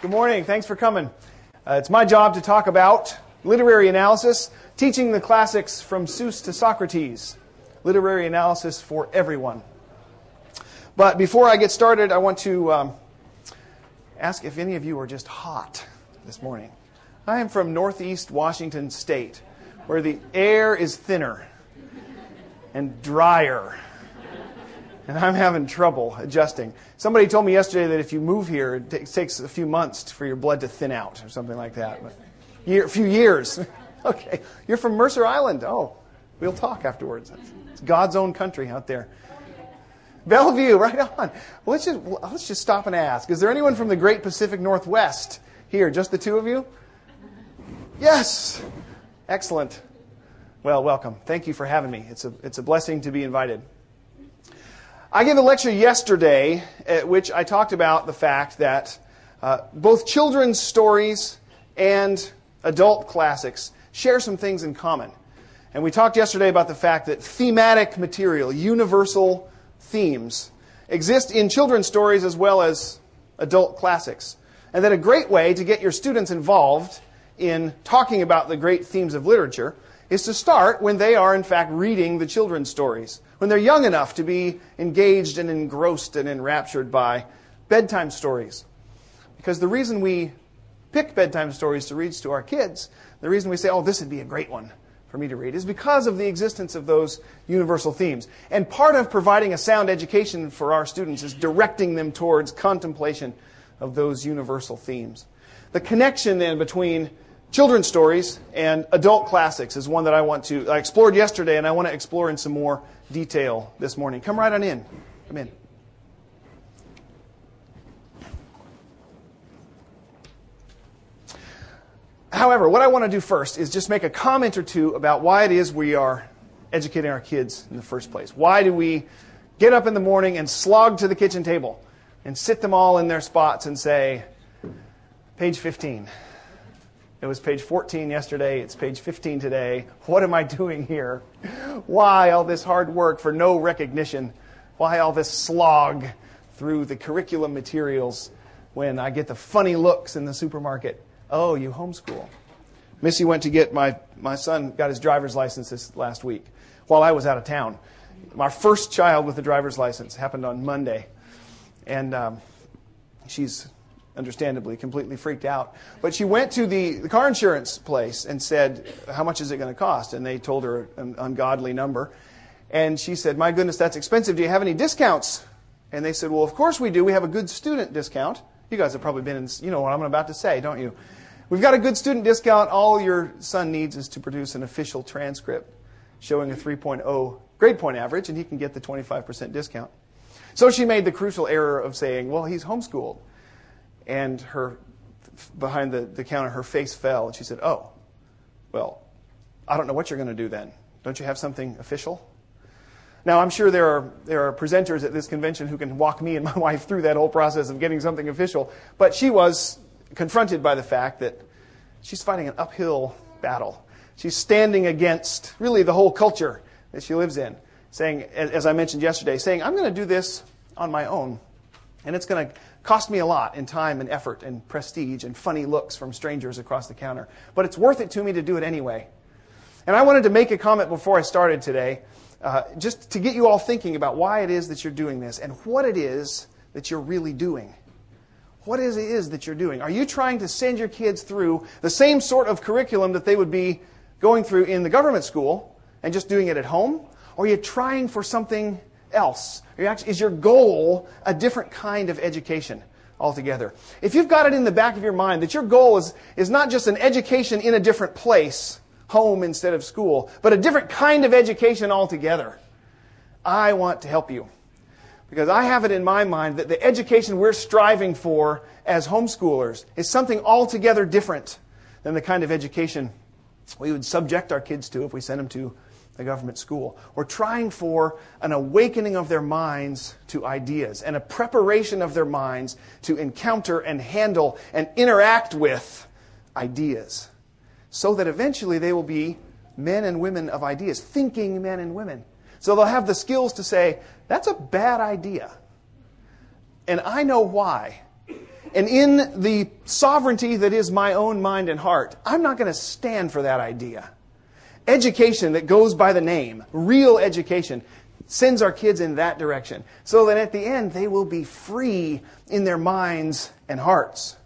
Good morning. Thanks for coming. Uh, it's my job to talk about literary analysis, teaching the classics from Seuss to Socrates. Literary analysis for everyone. But before I get started, I want to um, ask if any of you are just hot this morning. I am from Northeast Washington State, where the air is thinner and drier and I'm having trouble adjusting. Somebody told me yesterday that if you move here, it takes a few months for your blood to thin out or something like that. But year, a few years. okay. You're from Mercer Island. Oh, we'll talk afterwards. It's God's own country out there. Bellevue, right on. Let's just let's just stop and ask. Is there anyone from the Great Pacific Northwest here? Just the two of you? Yes. Excellent. Well, welcome. Thank you for having me. It's a it's a blessing to be invited. I gave a lecture yesterday at which I talked about the fact that uh, both children's stories and adult classics share some things in common. And we talked yesterday about the fact that thematic material, universal themes, exist in children's stories as well as adult classics. And that a great way to get your students involved in talking about the great themes of literature is to start when they are, in fact, reading the children's stories when they're young enough to be engaged and engrossed and enraptured by bedtime stories. Because the reason we pick bedtime stories to read to our kids, the reason we say, oh, this would be a great one for me to read, is because of the existence of those universal themes. And part of providing a sound education for our students is directing them towards contemplation of those universal themes. The connection then between children's stories and adult classics is one that I want to, I explored yesterday and I want to explore in some more detail this morning. Come right on in. Come in. However, what I want to do first is just make a comment or two about why it is we are educating our kids in the first place. Why do we get up in the morning and slog to the kitchen table and sit them all in their spots and say, page 15? It was page 14 yesterday. It's page 15 today. What am I doing here? Why all this hard work for no recognition? Why all this slog through the curriculum materials when I get the funny looks in the supermarket? Oh, you homeschool. Missy went to get my, my son got his driver's license this last week while I was out of town. My first child with a driver's license happened on Monday. And um, she's understandably, completely freaked out. But she went to the, the car insurance place and said, How much is it going to cost? And they told her an ungodly number. And she said, My goodness, that's expensive. Do you have any discounts? And they said, Well, of course we do. We have a good student discount. You guys have probably been in, you know what I'm about to say, don't you? We've got a good student discount. All your son needs is to produce an official transcript showing a 3.0 grade point average, and he can get the 25% discount. So she made the crucial error of saying, Well, he's homeschooled and her behind the, the counter, her face fell, and she said, "Oh, well, I don't know what you're going to do then. Don't you have something official?" Now, I'm sure there are, there are presenters at this convention who can walk me and my wife through that whole process of getting something official, but she was confronted by the fact that she's fighting an uphill battle. She's standing against really the whole culture that she lives in, saying, as I mentioned yesterday, saying, I'm going to do this on my own, and it's going to Cost me a lot in time and effort and prestige and funny looks from strangers across the counter. But it's worth it to me to do it anyway. And I wanted to make a comment before I started today, uh, just to get you all thinking about why it is that you're doing this and what it is that you're really doing. What is it is that you're doing? Are you trying to send your kids through the same sort of curriculum that they would be going through in the government school and just doing it at home? Or are you trying for something else? Is your goal a different kind of education altogether? If you've got it in the back of your mind that your goal is, is not just an education in a different place, home instead of school, but a different kind of education altogether, I want to help you. Because I have it in my mind that the education we're striving for as homeschoolers is something altogether different than the kind of education we would subject our kids to if we sent them to the government school. We're trying for an awakening of their minds to ideas and a preparation of their minds to encounter and handle and interact with ideas so that eventually they will be men and women of ideas, thinking men and women. So they'll have the skills to say, that's a bad idea. And I know why. and in the sovereignty that is my own mind and heart, I'm not going to stand for that idea. Education that goes by the name, real education, sends our kids in that direction so that at the end they will be free in their minds and hearts.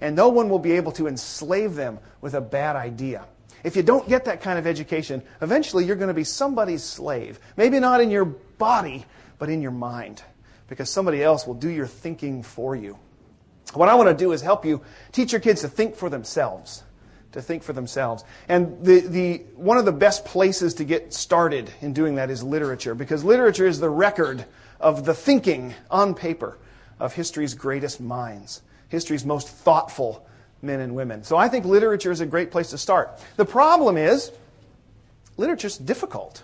And no one will be able to enslave them with a bad idea. If you don't get that kind of education, eventually you're going to be somebody's slave. Maybe not in your body, but in your mind. Because somebody else will do your thinking for you. What I want to do is help you teach your kids to think for themselves. To think for themselves. And the, the, one of the best places to get started in doing that is literature, because literature is the record of the thinking on paper of history's greatest minds, history's most thoughtful men and women. So I think literature is a great place to start. The problem is, literature's difficult.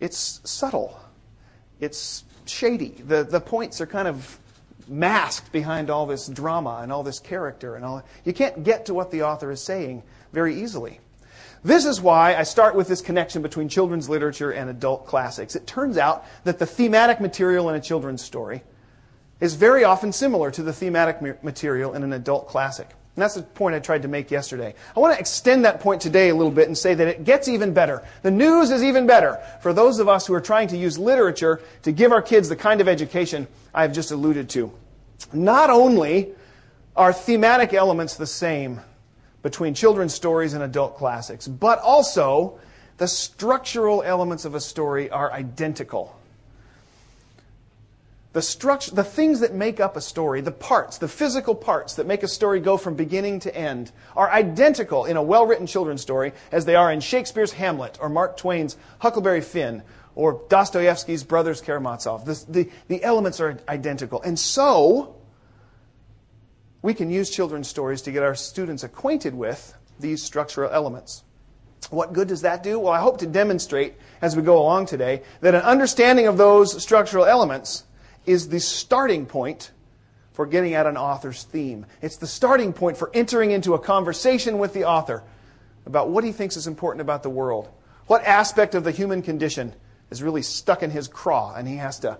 It's subtle. It's shady. The, the points are kind of masked behind all this drama and all this character and all. You can't get to what the author is saying very easily. This is why I start with this connection between children's literature and adult classics. It turns out that the thematic material in a children's story is very often similar to the thematic material in an adult classic. And that's the point I tried to make yesterday. I want to extend that point today a little bit and say that it gets even better. The news is even better for those of us who are trying to use literature to give our kids the kind of education I've just alluded to. Not only are thematic elements the same between children's stories and adult classics, but also the structural elements of a story are identical. The structure, the things that make up a story, the parts, the physical parts that make a story go from beginning to end, are identical in a well written children's story as they are in Shakespeare's Hamlet or Mark Twain's Huckleberry Finn or Dostoevsky's Brothers Karamazov. The, the, the elements are identical. And so, we can use children's stories to get our students acquainted with these structural elements. What good does that do? Well, I hope to demonstrate as we go along today that an understanding of those structural elements is the starting point for getting at an author's theme. It's the starting point for entering into a conversation with the author about what he thinks is important about the world. What aspect of the human condition is really stuck in his craw and he has to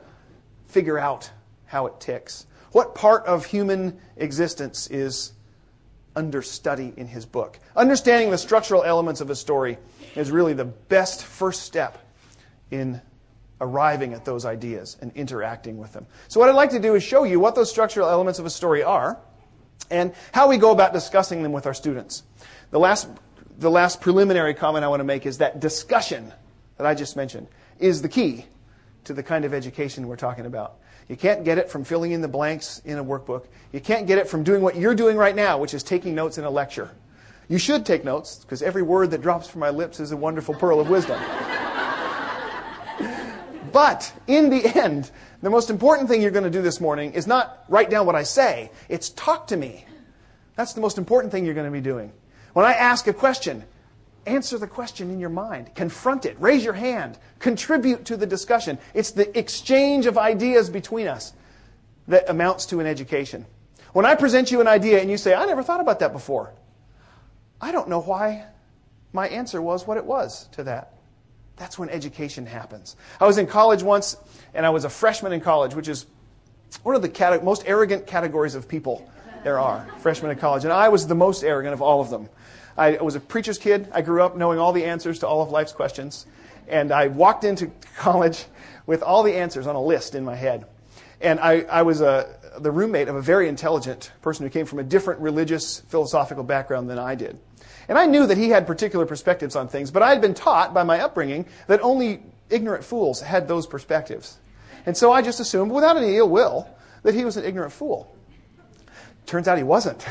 figure out how it ticks. What part of human existence is under study in his book? Understanding the structural elements of a story is really the best first step in arriving at those ideas and interacting with them. So, what I'd like to do is show you what those structural elements of a story are and how we go about discussing them with our students. The last, the last preliminary comment I want to make is that discussion that I just mentioned is the key to the kind of education we're talking about. You can't get it from filling in the blanks in a workbook. You can't get it from doing what you're doing right now, which is taking notes in a lecture. You should take notes because every word that drops from my lips is a wonderful pearl of wisdom. But in the end, the most important thing you're going to do this morning is not write down what I say, it's talk to me. That's the most important thing you're going to be doing. When I ask a question, answer the question in your mind, confront it, raise your hand, contribute to the discussion. It's the exchange of ideas between us that amounts to an education. When I present you an idea and you say, I never thought about that before, I don't know why my answer was what it was to that. That's when education happens. I was in college once, and I was a freshman in college, which is one of the most arrogant categories of people there are, freshmen in college. And I was the most arrogant of all of them. I was a preacher's kid. I grew up knowing all the answers to all of life's questions. And I walked into college with all the answers on a list in my head. And I, I was a, the roommate of a very intelligent person who came from a different religious, philosophical background than I did. And I knew that he had particular perspectives on things, but I had been taught by my upbringing that only ignorant fools had those perspectives. And so I just assumed, without any ill will, that he was an ignorant fool. Turns out he wasn't.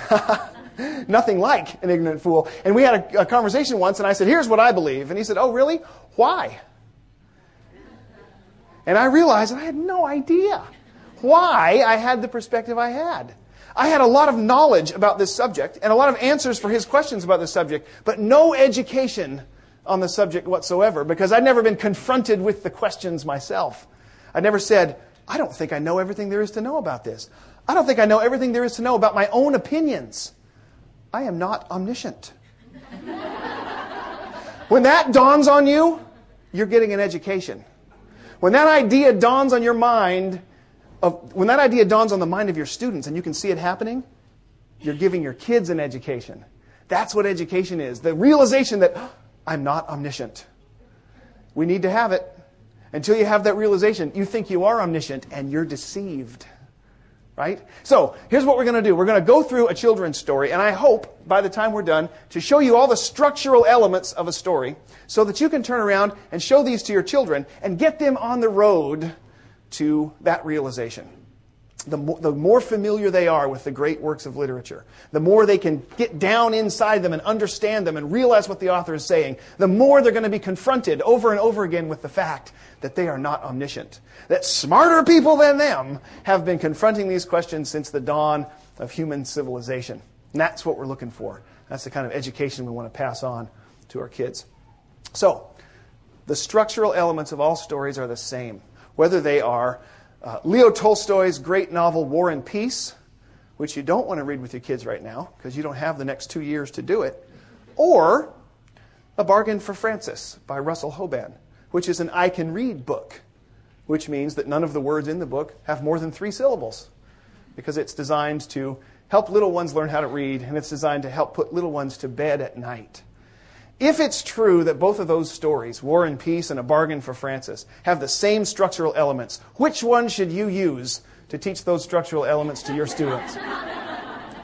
Nothing like an ignorant fool. And we had a, a, conversation once, and I said, Here's what I believe. And he said, Oh, really? Why? And I realized I had no idea why I had the perspective I had. I had a lot of knowledge about this subject and a lot of answers for his questions about this subject, but no education on the subject whatsoever because I'd never been confronted with the questions myself. I never said, I don't think I know everything there is to know about this. I don't think I know everything there is to know about my own opinions. I am not omniscient. when that dawns on you, you're getting an education. When that idea dawns on your mind, of, when that idea dawns on the mind of your students and you can see it happening, you're giving your kids an education. That's what education is the realization that ah, I'm not omniscient. We need to have it. Until you have that realization, you think you are omniscient and you're deceived. Right? So, here's what we're going to do. We're going to go through a children's story, and I hope by the time we're done to show you all the structural elements of a story so that you can turn around and show these to your children and get them on the road to that realization the more, the more familiar they are with the great works of literature, the more they can get down inside them and understand them and realize what the author is saying, the more they're going to be confronted over and over again with the fact that they are not omniscient. That smarter people than them have been confronting these questions since the dawn of human civilization. And that's what we're looking for. That's the kind of education we want to pass on to our kids. So, the structural elements of all stories are the same, whether they are uh, Leo Tolstoy's great novel, War and Peace, which you don't want to read with your kids right now because you don't have the next two years to do it, or A Bargain for Frances by Russell Hoban, which is an I can read book, which means that none of the words in the book have more than three syllables because it's designed to help little ones learn how to read and it's designed to help put little ones to bed at night. If it's true that both of those stories, War and Peace and A Bargain for Frances, have the same structural elements, which one should you use to teach those structural elements to your students?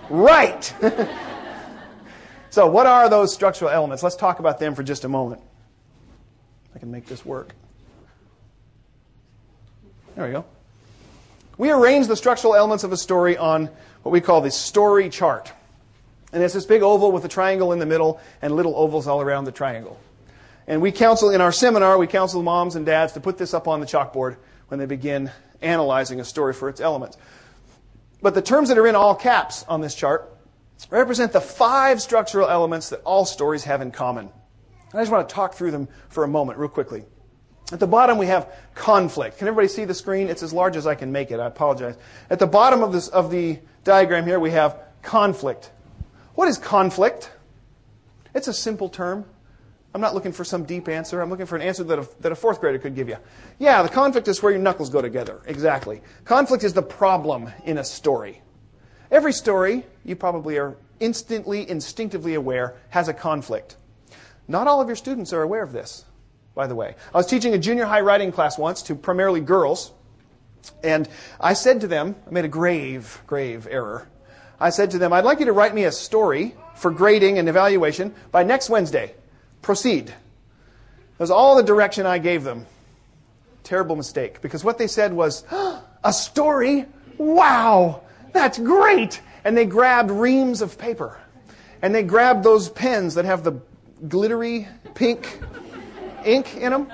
right! so, what are those structural elements? Let's talk about them for just a moment. I can make this work. There we go. We arrange the structural elements of a story on what we call the story chart. And it's this big oval with a triangle in the middle and little ovals all around the triangle. And we counsel in our seminar, we counsel moms and dads to put this up on the chalkboard when they begin analyzing a story for its elements. But the terms that are in all caps on this chart represent the five structural elements that all stories have in common. And I just want to talk through them for a moment, real quickly. At the bottom, we have conflict. Can everybody see the screen? It's as large as I can make it. I apologize. At the bottom of, this, of the diagram here, we have conflict. What is conflict? It's a simple term. I'm not looking for some deep answer. I'm looking for an answer that a, that a fourth grader could give you. Yeah, the conflict is where your knuckles go together. Exactly. Conflict is the problem in a story. Every story, you probably are instantly, instinctively aware, has a conflict. Not all of your students are aware of this, by the way. I was teaching a junior high writing class once to primarily girls, and I said to them, I made a grave, grave error. I said to them, I'd like you to write me a story for grading and evaluation by next Wednesday. Proceed. That was all the direction I gave them. Terrible mistake, because what they said was, A story? Wow, that's great! And they grabbed reams of paper. And they grabbed those pens that have the glittery pink ink in them.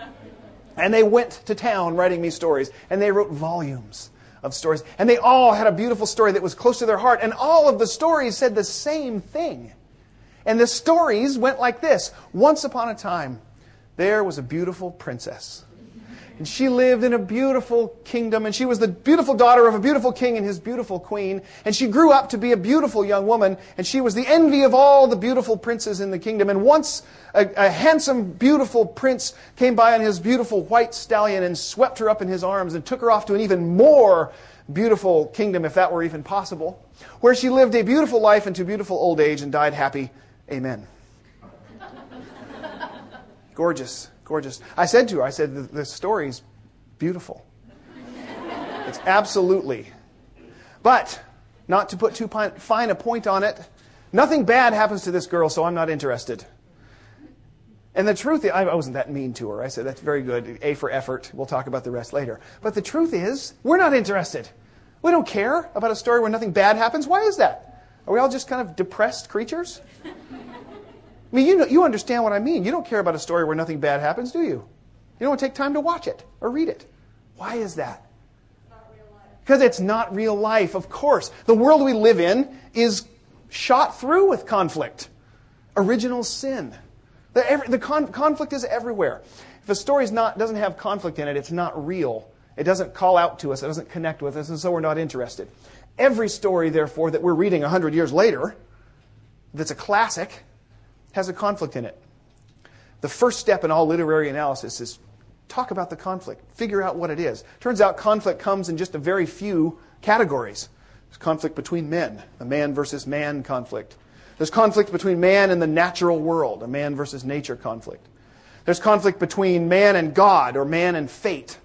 And they went to town writing me stories. And they wrote volumes of stories. And they all had a beautiful story that was close to their heart. And all of the stories said the same thing. And the stories went like this Once upon a time, there was a beautiful princess. And she lived in a beautiful kingdom, and she was the beautiful daughter of a beautiful king and his beautiful queen. And she grew up to be a beautiful young woman, and she was the envy of all the beautiful princes in the kingdom. And once a, a handsome, beautiful prince came by on his beautiful white stallion and swept her up in his arms and took her off to an even more beautiful kingdom, if that were even possible, where she lived a beautiful life into beautiful old age and died happy. Amen. Gorgeous gorgeous. I said to her, I said, the, the story's beautiful. it's absolutely. But, not to put too fine a point on it, nothing bad happens to this girl, so I'm not interested. And the truth is, I wasn't that mean to her. I said, that's very good. A for effort. We'll talk about the rest later. But the truth is, we're not interested. We don't care about a story where nothing bad happens. Why is that? Are we all just kind of depressed creatures? I mean, you, know, you understand what I mean. You don't care about a story where nothing bad happens, do you? You don't take time to watch it or read it. Why is that? Because it's not real life, of course. The world we live in is shot through with conflict. Original sin. The, every, the con, conflict is everywhere. If a story not, doesn't have conflict in it, it's not real. It doesn't call out to us, it doesn't connect with us, and so we're not interested. Every story, therefore, that we're reading 100 years later, that's a classic, has a conflict in it. The first step in all literary analysis is talk about the conflict, figure out what it is. Turns out conflict comes in just a very few categories. There's conflict between men, a man versus man conflict. There's conflict between man and the natural world, a man versus nature conflict. There's conflict between man and God, or man and fate.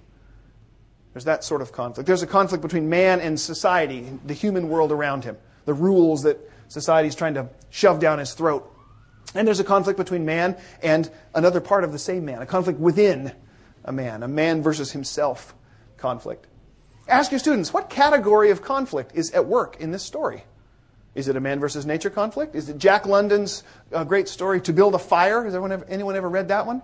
There's that sort of conflict. There's a conflict between man and society, the human world around him, the rules that society is trying to shove down his throat. And there's a conflict between man and another part of the same man, a conflict within a man, a man versus himself conflict. Ask your students, what category of conflict is at work in this story? Is it a man versus nature conflict? Is it Jack London's uh, great story, To Build a Fire? Has ever, anyone ever read that one?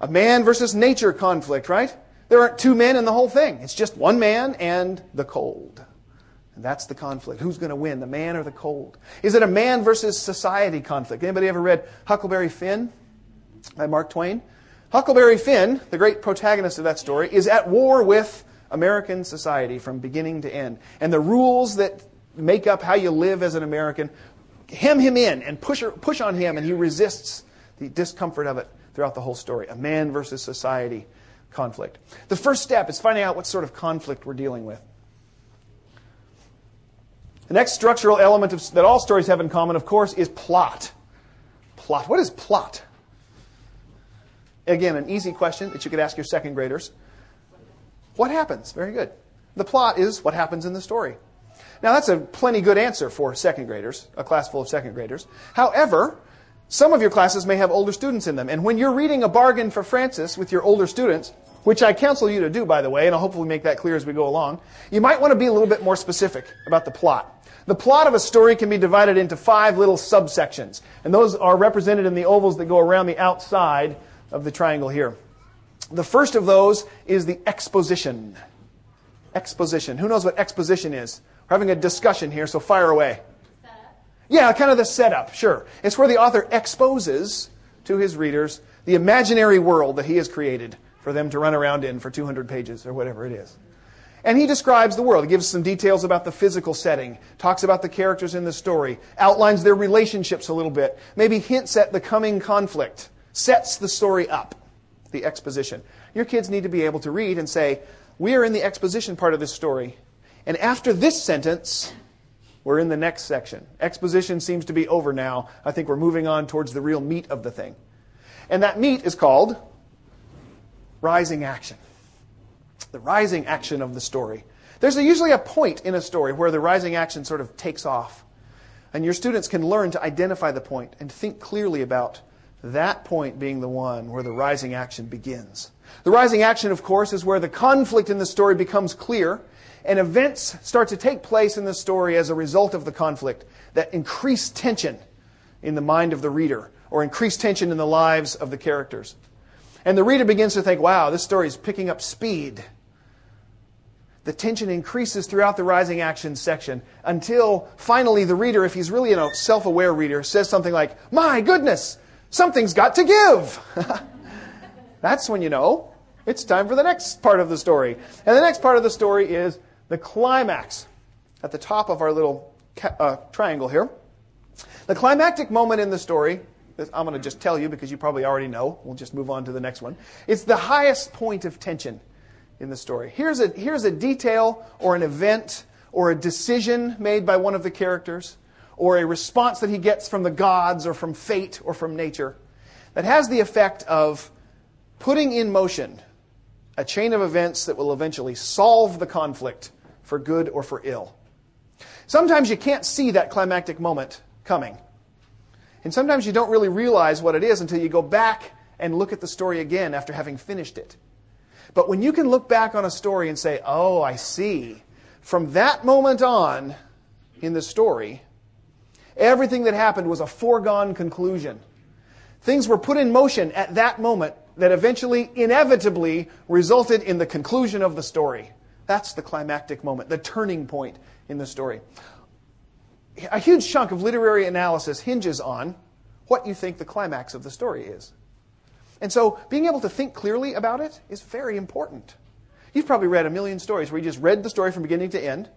A man versus nature conflict, right? There aren't two men in the whole thing. It's just one man and the cold. And that's the conflict. Who's going to win, the man or the cold? Is it a man versus society conflict? Anybody ever read Huckleberry Finn by Mark Twain? Huckleberry Finn, the great protagonist of that story, is at war with American society from beginning to end. And the rules that make up how you live as an American hem him in and push, push on him, and he resists the discomfort of it throughout the whole story. A man versus society conflict. The first step is finding out what sort of conflict we're dealing with. The next structural element of, that all stories have in common, of course, is plot. Plot. What is plot? Again, an easy question that you could ask your second graders. What happens? Very good. The plot is what happens in the story. Now, that's a plenty good answer for second graders, a class full of second graders. However, some of your classes may have older students in them. And when you're reading a bargain for Frances with your older students, which I counsel you to do, by the way, and I'll hopefully make that clear as we go along, you might want to be a little bit more specific about the plot. The plot of a story can be divided into five little subsections, and those are represented in the ovals that go around the outside of the triangle here. The first of those is the exposition. Exposition. Who knows what exposition is? We're having a discussion here, so fire away. Yeah, kind of the setup, sure. It's where the author exposes to his readers the imaginary world that he has created for them to run around in for 200 pages or whatever it is. And he describes the world. He gives some details about the physical setting, talks about the characters in the story, outlines their relationships a little bit, maybe hints at the coming conflict, sets the story up, the exposition. Your kids need to be able to read and say, We are in the exposition part of this story. And after this sentence, we're in the next section. Exposition seems to be over now. I think we're moving on towards the real meat of the thing. And that meat is called rising action the rising action of the story. There's usually a point in a story where the rising action sort of takes off. And your students can learn to identify the point and think clearly about that point being the one where the rising action begins. The rising action, of course, is where the conflict in the story becomes clear and events start to take place in the story as a result of the conflict that increase tension in the mind of the reader or increase tension in the lives of the characters. And the reader begins to think, wow, this story is picking up speed the tension increases throughout the rising action section until finally the reader, if he's really a self aware reader, says something like, My goodness, something's got to give. That's when you know it's time for the next part of the story. And the next part of the story is the climax at the top of our little uh, triangle here. The climactic moment in the story, I'm going to just tell you because you probably already know. We'll just move on to the next one. It's the highest point of tension in the story. Here's a, here's a detail or an event or a decision made by one of the characters or a response that he gets from the gods or from fate or from nature that has the effect of putting in motion a chain of events that will eventually solve the conflict for good or for ill. Sometimes you can't see that climactic moment coming. And sometimes you don't really realize what it is until you go back and look at the story again after having finished it. But when you can look back on a story and say, oh, I see, from that moment on in the story, everything that happened was a foregone conclusion. Things were put in motion at that moment that eventually, inevitably, resulted in the conclusion of the story. That's the climactic moment, the turning point in the story. A huge chunk of literary analysis hinges on what you think the climax of the story is. And so being able to think clearly about it is very important. You've probably read a million stories where you just read the story from beginning to end,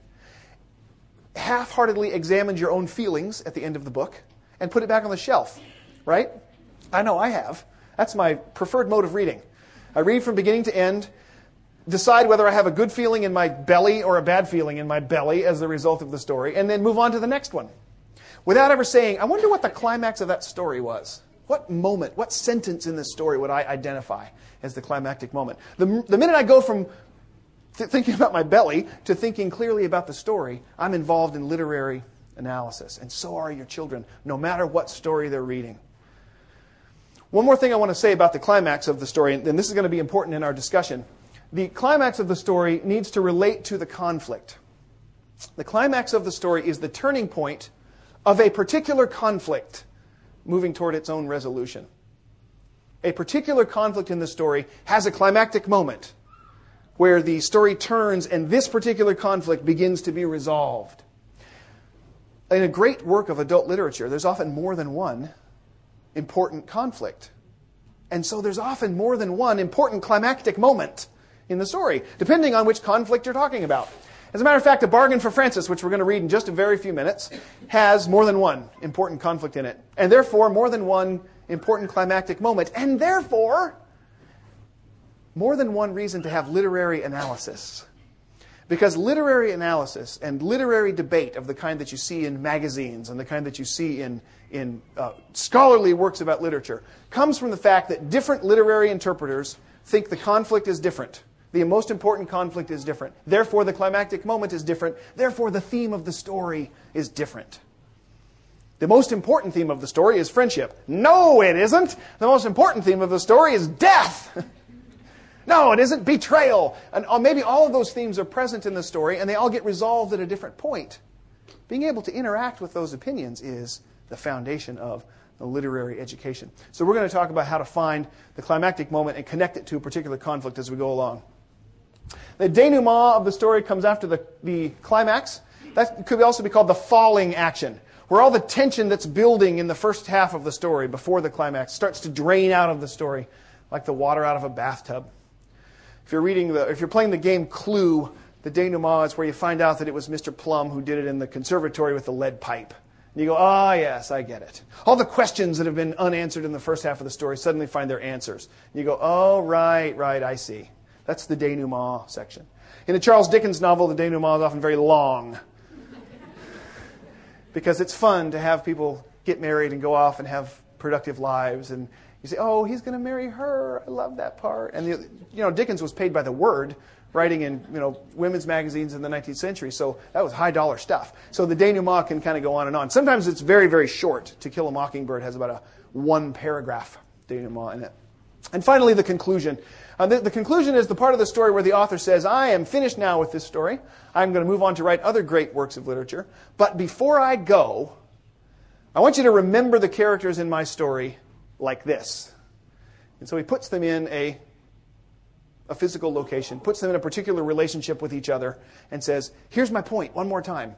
half heartedly examined your own feelings at the end of the book, and put it back on the shelf, right? I know I have. That's my preferred mode of reading. I read from beginning to end, decide whether I have a good feeling in my belly or a bad feeling in my belly as the result of the story, and then move on to the next one. Without ever saying, I wonder what the climax of that story was. What moment, what sentence in this story would I identify as the climactic moment? The, the minute I go from th- thinking about my belly to thinking clearly about the story, I'm involved in literary analysis. And so are your children, no matter what story they're reading. One more thing I want to say about the climax of the story, and this is going to be important in our discussion. The climax of the story needs to relate to the conflict. The climax of the story is the turning point of a particular conflict moving toward its own resolution. A particular conflict in the story has a climactic moment where the story turns and this particular conflict begins to be resolved. In a great work of adult literature, there's often more than one important conflict. And so there's often more than one important climactic moment in the story, depending on which conflict you're talking about. As a matter of fact, A Bargain for Frances, which we're going to read in just a very few minutes, has more than one important conflict in it, and therefore more than one important climactic moment, and therefore more than one reason to have literary analysis. Because literary analysis and literary debate of the kind that you see in magazines and the kind that you see in, in uh, scholarly works about literature comes from the fact that different literary interpreters think the conflict is different. The most important conflict is different. Therefore, the climactic moment is different. Therefore, the theme of the story is different. The most important theme of the story is friendship. No, it isn't. The most important theme of the story is death. No, it isn't betrayal. And uh, maybe all of those themes are present in the story and they all get resolved at a different point. Being able to interact with those opinions is the foundation of the literary education. So we're going to talk about how to find the climactic moment and connect it to a particular conflict as we go along. The denouement of the story comes after the, the climax. That could also be called the falling action, where all the tension that's building in the first half of the story before the climax starts to drain out of the story like the water out of a bathtub. If you're reading the, if you're playing the game Clue, the denouement is where you find out that it was Mr. Plum who did it in the conservatory with the lead pipe. And you go, ah, oh, yes, I get it. All the questions that have been unanswered in the first half of the story suddenly find their answers. And you go, oh, right, right, I see. That's the denouement section. In a Charles Dickens novel, the denouement is often very long. because it's fun to have people get married and go off and have productive lives and you say, oh, he's going to marry her. I love that part. And, the, you know, Dickens was paid by the word, writing in, you know, women's magazines in the 19th century. So that was high dollar stuff. So the denouement can kind of go on and on. Sometimes it's very, very short. To Kill a Mockingbird has about a one paragraph denouement in it. And finally, the conclusion. Uh, the, the, conclusion is the part of the story where the author says, I am finished now with this story. I'm going to move on to write other great works of literature. But before I go, I want you to remember the characters in my story like this. And so he puts them in a, a physical location, puts them in a particular relationship with each other, and says, Here's my point one more time.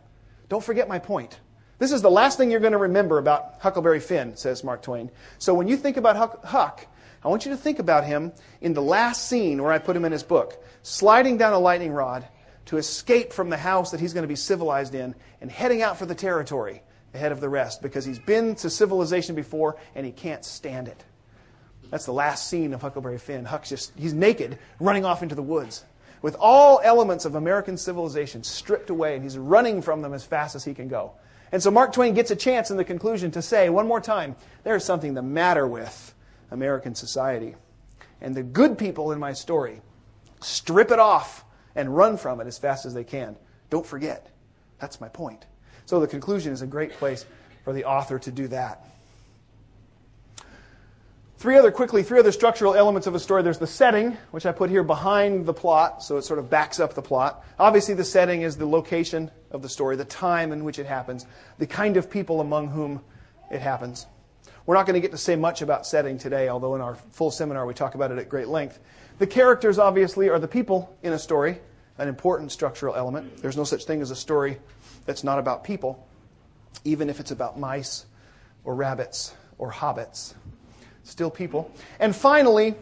Don't forget my point. This is the last thing you're going to remember about Huckleberry Finn, says Mark Twain. So when you think about Huck, Huck, I want you to think about him in the last scene where I put him in his book, sliding down a lightning rod to escape from the house that he's going to be civilized in and heading out for the territory ahead of the rest because he's been to civilization before and he can't stand it. That's the last scene of Huckleberry Finn. Huck's just, he's naked, running off into the woods with all elements of American civilization stripped away, and he's running from them as fast as he can go. And so Mark Twain gets a chance in the conclusion to say, one more time, there's something the matter with American society. And the good people in my story strip it off and run from it as fast as they can. Don't forget. That's my point. So the conclusion is a great place for the author to do that. Three other, quickly, three other structural elements of a story. There's the setting, which I put here behind the plot, so it sort of backs up the plot. Obviously, the setting is the location of the story, the time in which it happens, the kind of people among whom it happens. We're not going to get to say much about setting today, although in our full seminar we talk about it at great length. The characters, obviously, are the people in a story, an important structural element. There's no such thing as a story that's not about people, even if it's about mice or rabbits or hobbits. Still people. And finally,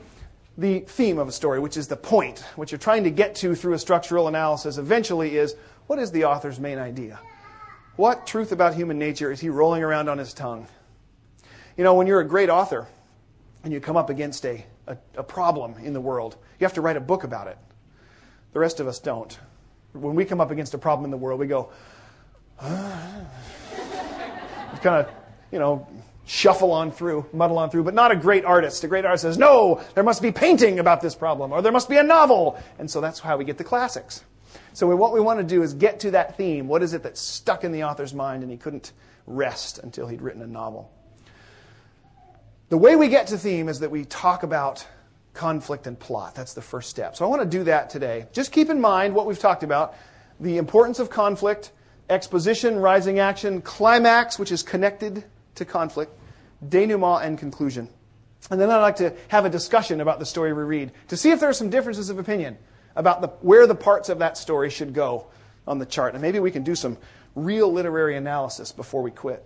the theme of a story, which is the point, what you're trying to get to through a structural analysis, eventually is what is the author's main idea? What truth about human nature is he rolling around on his tongue? You know, when you're a great author and you come up against a, a, a problem in the world, you have to write a book about it. The rest of us don't. When we come up against a problem in the world, we go, ah. kind of, you know, shuffle on through, muddle on through, but not a great artist. A great artist says, no, there must be painting about this problem, or there must be a novel. And so that's how we get the classics. So what we want to do is get to that theme. What is it that's stuck in the author's mind and he couldn't rest until he'd written a novel? The way we get to theme is that we talk about conflict and plot. That's the first step. So I want to do that today. Just keep in mind what we've talked about the importance of conflict, exposition, rising action, climax, which is connected to conflict, denouement, and conclusion. And then I'd like to have a discussion about the story we read to see if there are some differences of opinion about the, where the parts of that story should go on the chart. And maybe we can do some real literary analysis before we quit.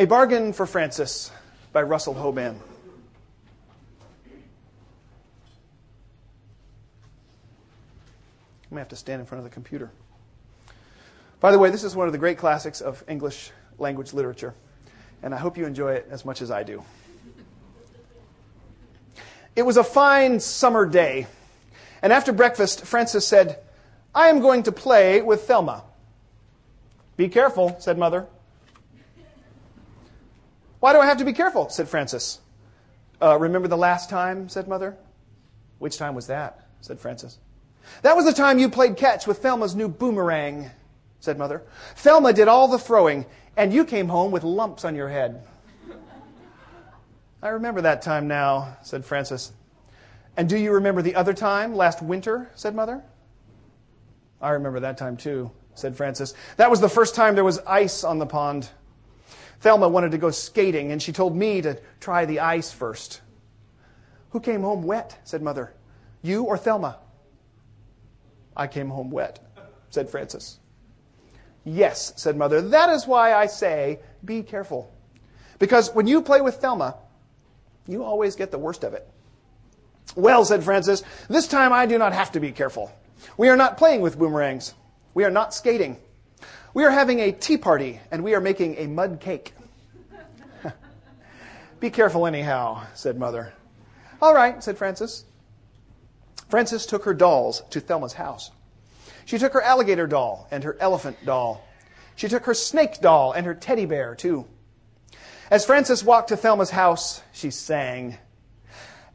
A Bargain for Frances by Russell Hoban. I may have to stand in front of the computer. By the way, this is one of the great classics of English language literature, and I hope you enjoy it as much as I do. It was a fine summer day, and after breakfast, Frances said, I am going to play with Thelma. Be careful, said Mother. Why do I have to be careful? said Frances. Uh, remember the last time? said Mother. Which time was that? said Frances. That was the time you played catch with Thelma's new boomerang, said Mother. Thelma did all the throwing, and you came home with lumps on your head. I remember that time now, said Frances. And do you remember the other time, last winter? said Mother. I remember that time too, said Frances. That was the first time there was ice on the pond. Thelma wanted to go skating, and she told me to try the ice first. Who came home wet? said Mother. You or Thelma? I came home wet, said Frances. Yes, said Mother. That is why I say be careful. Because when you play with Thelma, you always get the worst of it. Well, said Frances, this time I do not have to be careful. We are not playing with boomerangs. We are not skating. We are having a tea party, and we are making a mud cake. Be careful, anyhow, said Mother. All right, said Frances. Frances took her dolls to Thelma's house. She took her alligator doll and her elephant doll. She took her snake doll and her teddy bear, too. As Frances walked to Thelma's house, she sang.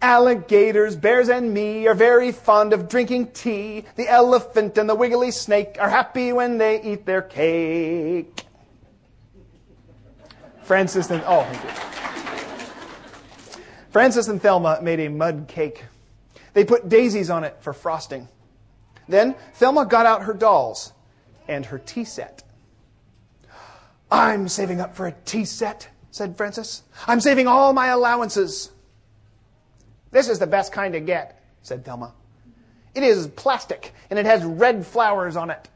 Alligators, bears, and me are very fond of drinking tea. The elephant and the wiggly snake are happy when they eat their cake. Frances and oh, Frances and Thelma made a mud cake. They put daisies on it for frosting. Then Thelma got out her dolls and her tea set. I'm saving up for a tea set, said Frances. I'm saving all my allowances. This is the best kind to get, said Thelma. It is plastic, and it has red flowers on it.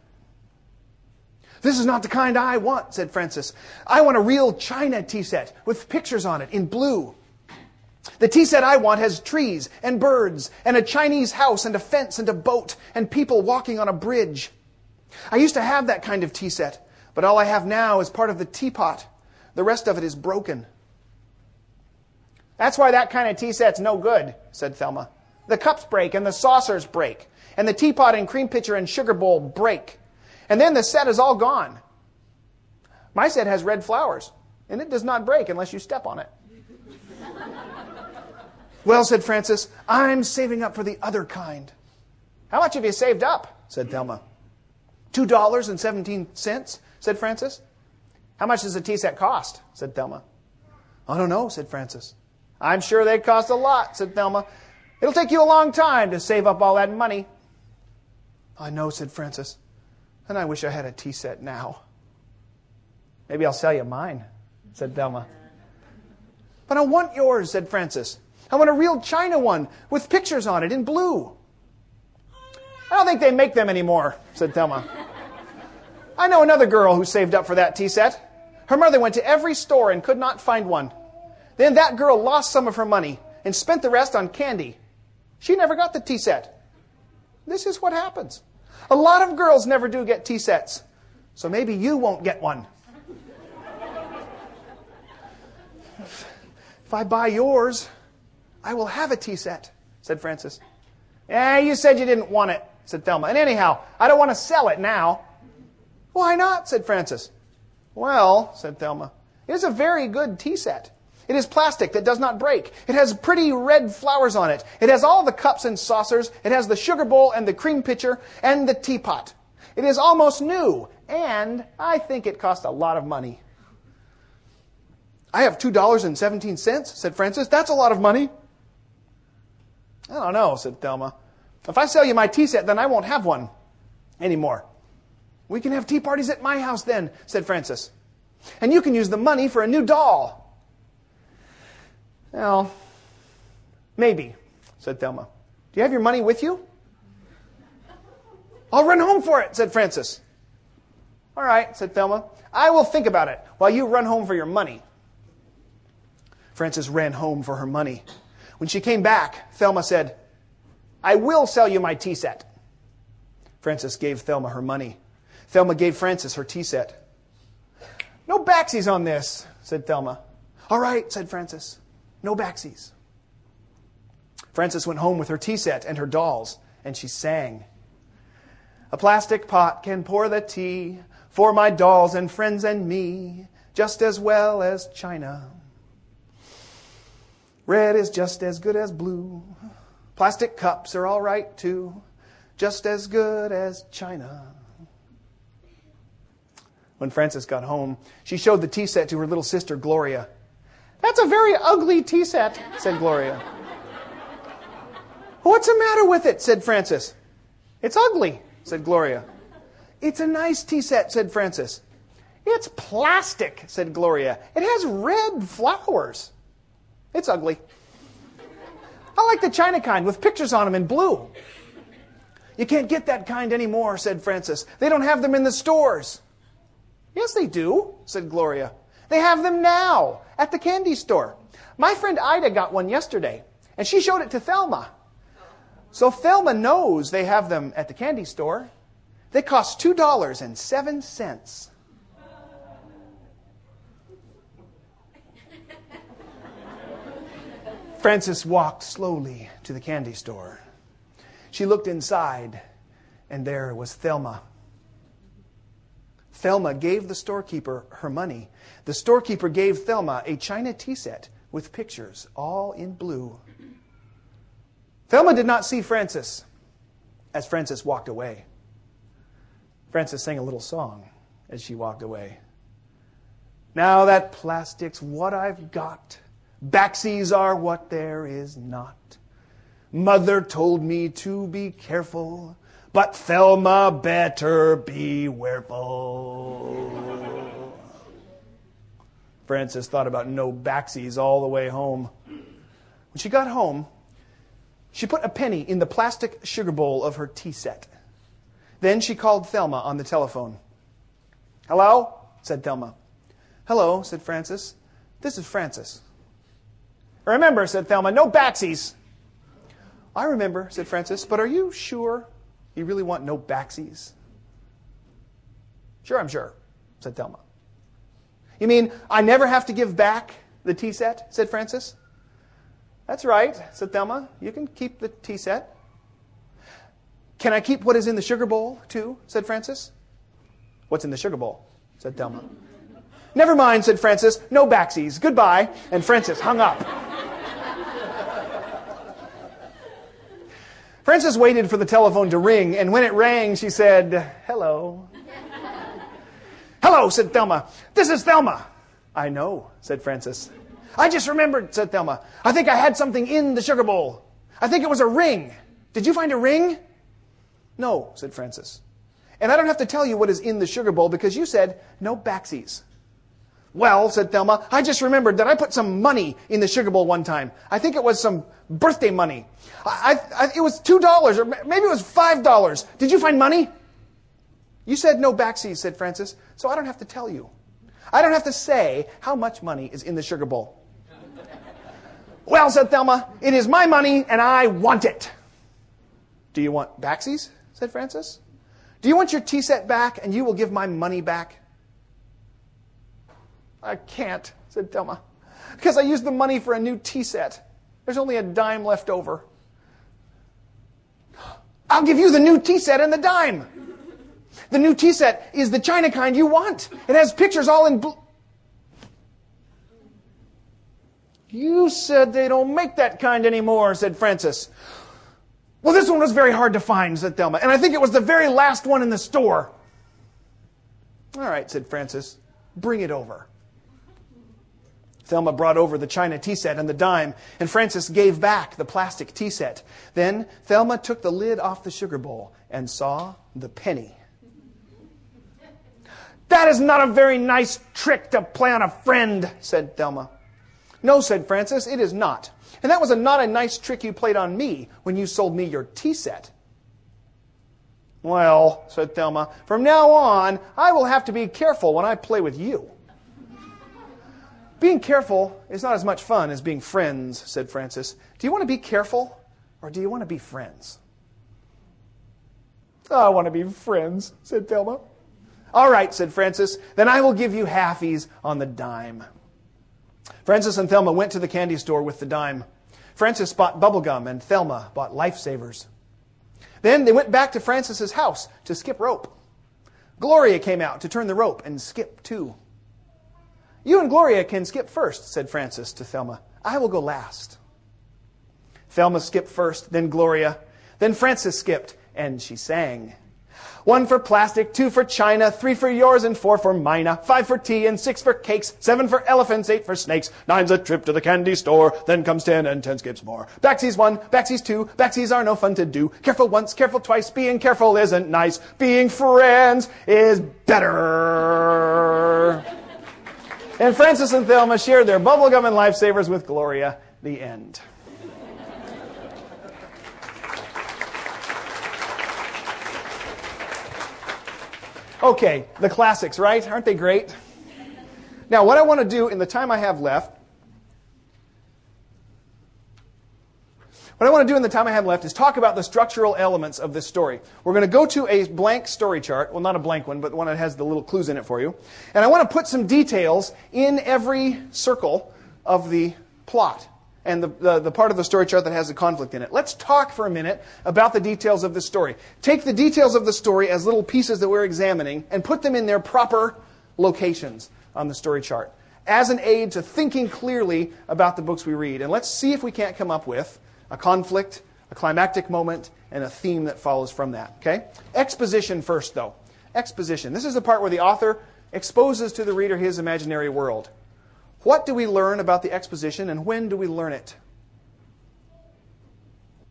This is not the kind I want, said Frances. I want a real China tea set with pictures on it in blue. The tea set I want has trees and birds and a Chinese house and a fence and a boat and people walking on a bridge. I used to have that kind of tea set, but all I have now is part of the teapot. The rest of it is broken. That's why that kind of tea set's no good, said Thelma. The cups break and the saucers break, and the teapot and cream pitcher and sugar bowl break. And then the set is all gone. My set has red flowers, and it does not break unless you step on it. well, said Frances, I'm saving up for the other kind. How much have you saved up? said Thelma. Two dollars and seventeen cents, said Frances. How much does a tea set cost? said Thelma. I don't know, said Frances. I'm sure they cost a lot, said Thelma. It'll take you a long time to save up all that money. I know, said Frances. And I wish I had a tea set now. Maybe I'll sell you mine, said Thelma. But I want yours, said Frances. I want a real China one with pictures on it in blue. I don't think they make them anymore, said Thelma. I know another girl who saved up for that tea set. Her mother went to every store and could not find one. Then that girl lost some of her money and spent the rest on candy. She never got the tea set. This is what happens. A lot of girls never do get tea sets. So maybe you won't get one. if I buy yours, I will have a tea set, said Frances. Eh, you said you didn't want it, said Thelma. And anyhow, I don't want to sell it now. Why not? said Frances. Well, said Thelma, it is a very good tea set. It is plastic that does not break. It has pretty red flowers on it. It has all the cups and saucers. It has the sugar bowl and the cream pitcher and the teapot. It is almost new, and I think it cost a lot of money. I have $2.17, said Frances. That's a lot of money. I don't know, said Thelma. If I sell you my tea set, then I won't have one anymore. We can have tea parties at my house then, said Frances. And you can use the money for a new doll. Well, maybe, said Thelma. Do you have your money with you? I'll run home for it, said Frances. All right, said Thelma. I will think about it while you run home for your money. Frances ran home for her money. When she came back, Thelma said, I will sell you my tea set. Frances gave Thelma her money. Thelma gave Frances her tea set. No backsies on this, said Thelma. All right, said Frances. No backsies. Frances went home with her tea set and her dolls, and she sang. A plastic pot can pour the tea for my dolls and friends and me, just as well as china. Red is just as good as blue. Plastic cups are all right too, just as good as china. When Frances got home, she showed the tea set to her little sister, Gloria. That's a very ugly tea set, said Gloria. What's the matter with it? said Frances. It's ugly, said Gloria. It's a nice tea set, said Frances. It's plastic, said Gloria. It has red flowers. It's ugly. I like the china kind with pictures on them in blue. You can't get that kind anymore, said Frances. They don't have them in the stores. Yes, they do, said Gloria. They have them now at the candy store. My friend Ida got one yesterday, and she showed it to Thelma. So Thelma knows they have them at the candy store. They cost $2.07. Frances walked slowly to the candy store. She looked inside, and there was Thelma. Thelma gave the storekeeper her money. The storekeeper gave Thelma a china tea set with pictures, all in blue. Thelma did not see Frances as Frances walked away. Frances sang a little song as she walked away. Now that plastic's what I've got. Backsies are what there is not. Mother told me to be careful, but Thelma better be wareful. Frances thought about no backsies all the way home. When she got home, she put a penny in the plastic sugar bowl of her tea set. Then she called Thelma on the telephone. Hello? said Thelma. Hello, said Frances. This is Frances. Remember, said Thelma, no backsies. I remember, said Frances, but are you sure you really want no backsies? Sure, I'm sure, said Thelma. You mean I never have to give back the tea set? said Frances. That's right, said Thelma. You can keep the tea set. Can I keep what is in the sugar bowl, too? said Frances. What's in the sugar bowl? said Thelma. Never mind, said Frances. No backsies. Goodbye. And Frances hung up. Frances waited for the telephone to ring, and when it rang, she said, Hello. Hello, said Thelma. This is Thelma. I know, said Frances. I just remembered, said Thelma. I think I had something in the sugar bowl. I think it was a ring. Did you find a ring? No, said Frances. And I don't have to tell you what is in the sugar bowl because you said no backsies. Well, said Thelma, I just remembered that I put some money in the sugar bowl one time. I think it was some birthday money. I, I, it was $2 or maybe it was $5. Did you find money? You said no backsies, said Frances, so I don't have to tell you. I don't have to say how much money is in the sugar bowl. well, said Thelma, it is my money and I want it. Do you want backsies? said Frances. Do you want your tea set back and you will give my money back? I can't, said Thelma. Because I used the money for a new tea set. There's only a dime left over. I'll give you the new tea set and the dime. The new tea set is the China kind you want. It has pictures all in blue. You said they don't make that kind anymore, said Frances. Well, this one was very hard to find, said Thelma, and I think it was the very last one in the store. All right, said Frances. Bring it over. Thelma brought over the china tea set and the dime, and Frances gave back the plastic tea set. Then Thelma took the lid off the sugar bowl and saw the penny. That is not a very nice trick to play on a friend, said Thelma. No, said Frances, it is not. And that was a, not a nice trick you played on me when you sold me your tea set. Well, said Thelma, from now on, I will have to be careful when I play with you. Being careful is not as much fun as being friends, said Frances. Do you want to be careful or do you want to be friends? I want to be friends, said Thelma. All right, said Frances, then I will give you halfies on the dime. Frances and Thelma went to the candy store with the dime. Frances bought bubblegum and Thelma bought lifesavers. Then they went back to Frances's house to skip rope. Gloria came out to turn the rope and skip too. You and Gloria can skip first, said Frances to Thelma. I will go last. Thelma skipped first, then Gloria. Then Frances skipped, and she sang. One for plastic, two for china, three for yours, and four for mina. Five for tea, and six for cakes. Seven for elephants, eight for snakes. Nine's a trip to the candy store. Then comes ten, and ten skips more. Backsies one, backsies two. Backsies are no fun to do. Careful once, careful twice. Being careful isn't nice. Being friends is better. And Frances and Thelma shared their bubblegum and lifesavers with Gloria. The end. Okay, the classics, right? Aren't they great? Now, what I want to do in the time I have left, what I want to do in the time I have left is talk about the structural elements of this story. We're going to go to a blank story chart. Well, not a blank one, but one that has the little clues in it for you. And I want to put some details in every circle of the plot and the, the, the, part of the story chart that has the conflict in it. Let's talk for a minute about the details of the story. Take the details of the story as little pieces that we're examining and put them in their proper locations on the story chart as an aid to thinking clearly about the books we read. And let's see if we can't come up with a conflict, a climactic moment, and a theme that follows from that. Okay? Exposition first, though. Exposition. This is the part where the author exposes to the reader his imaginary world. What do we learn about the exposition and when do we learn it?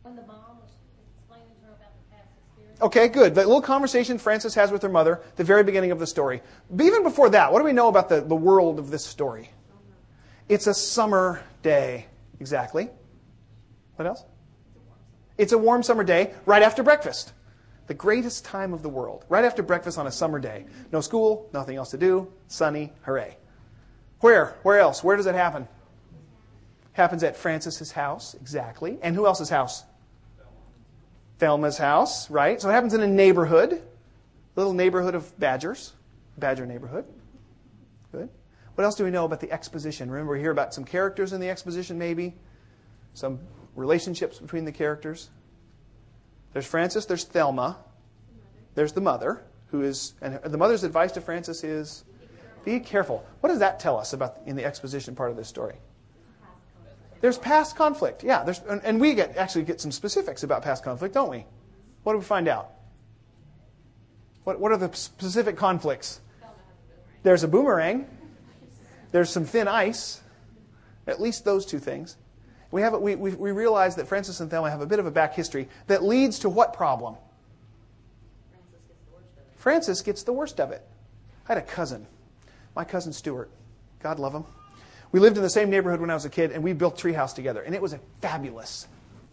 When the mom was explaining to her about the past experience. Okay, good. The little conversation Frances has with her mother, the very beginning of the story. But even before that, what do we know about the, the world of this story? It's a summer day. Exactly. What else? It's a warm summer day right after breakfast. The greatest time of the world. Right after breakfast on a summer day. No school, nothing else to do, sunny, hooray. Where? Where else? Where does it happen? Happens at Frances's house, exactly. And who else's house? Thelma's house, right? So it happens in a neighborhood, little neighborhood of badgers, badger neighborhood. Good. What else do we know about the exposition? Remember, we hear about some characters in the exposition, maybe? Some relationships between the characters. There's Frances, there's Thelma, there's the mother, who is, and the mother's advice to Frances is be careful. What does that tell us about in the exposition part of this story? There's past conflict. Yeah, there's, and, and we get actually get some specifics about past conflict, don't we? What do we find out? What, what are the specific conflicts? There's a boomerang. There's some thin ice. At least those two things. We, have, we, we, we realize that Frances and Thelma have a bit of a back history that leads to what problem? Frances gets the worst of it. I had a cousin my cousin Stuart. God love him. We lived in the same neighborhood when I was a kid, and we built treehouse together. And it was a fabulous,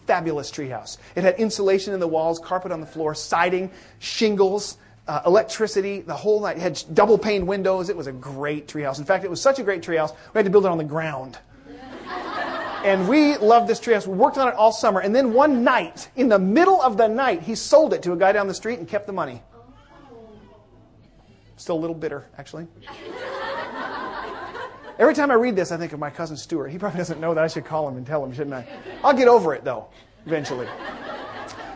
fabulous treehouse. It had insulation in the walls, carpet on the floor, siding, shingles, uh, electricity, the whole night. It had double pane windows. It was a great treehouse. In fact, it was such a great treehouse, we had to build it on the ground. And we loved this treehouse. We worked on it all summer. And then one night, in the middle of the night, he sold it to a guy down the street and kept the money. Still a little bitter, actually. Every time I read this, I think of my cousin Stuart. He probably doesn't know that I should call him and tell him, shouldn't I? I'll get over it, though, eventually.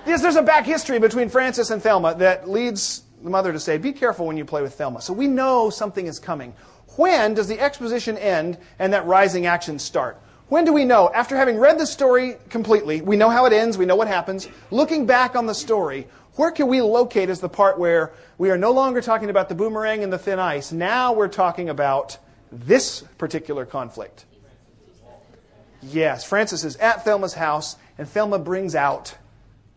yes, there's a back history between Frances and Thelma that leads the mother to say, Be careful when you play with Thelma. So we know something is coming. When does the exposition end and that rising action start? When do we know? After having read the story completely, we know how it ends, we know what happens. Looking back on the story, where can we locate as the part where we are no longer talking about the boomerang and the thin ice? Now we're talking about this particular conflict. Yes, Frances is at Thelma's house, and Thelma brings out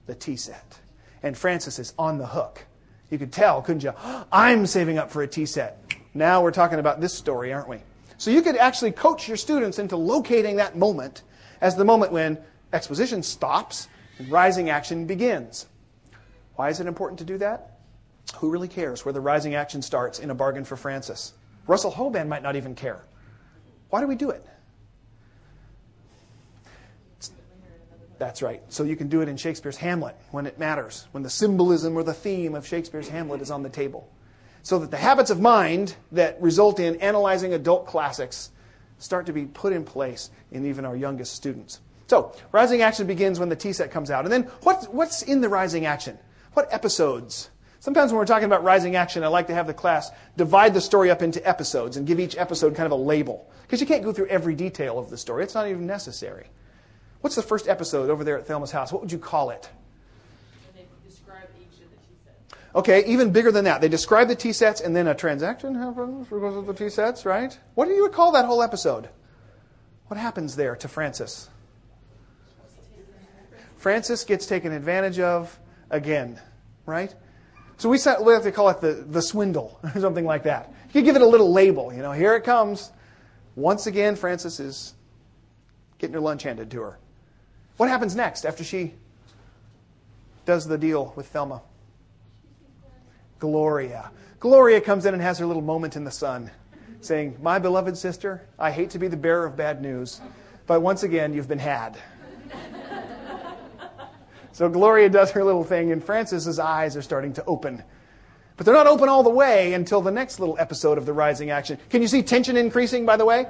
the tea set. And Frances is on the hook. You could tell, couldn't you? I'm saving up for a tea set. Now we're talking about this story, aren't we? So you could actually coach your students into locating that moment as the moment when exposition stops and rising action begins. Why is it important to do that? Who really cares where the rising action starts in a bargain for Frances? Russell Hoban might not even care. Why do we do it? That's right. So you can do it in Shakespeare's Hamlet when it matters, when the symbolism or the theme of Shakespeare's Hamlet is on the table. So that the habits of mind that result in analyzing adult classics start to be put in place in even our youngest students. So, rising action begins when the tea set comes out. And then, what, what's in the rising action? What episodes? Sometimes when we're talking about rising action, I like to have the class divide the story up into episodes and give each episode kind of a label. Because you can't go through every detail of the story, it's not even necessary. What's the first episode over there at Thelma's house? What would you call it? Okay, even bigger than that. They describe the T sets and then a transaction happens because of the T sets, right? What do you call that whole episode? What happens there to Frances? Frances gets taken advantage of again, right? So we, set, we have to call it the, the swindle or something like that. You give it a little label, you know, here it comes. Once again, Frances is getting her lunch handed to her. What happens next after she does the deal with Thelma? Gloria. Gloria comes in and has her little moment in the sun, saying, My beloved sister, I hate to be the bearer of bad news, but once again, you've been had. so Gloria does her little thing, and Frances's eyes are starting to open. But they're not open all the way until the next little episode of the rising action. Can you see tension increasing, by the way?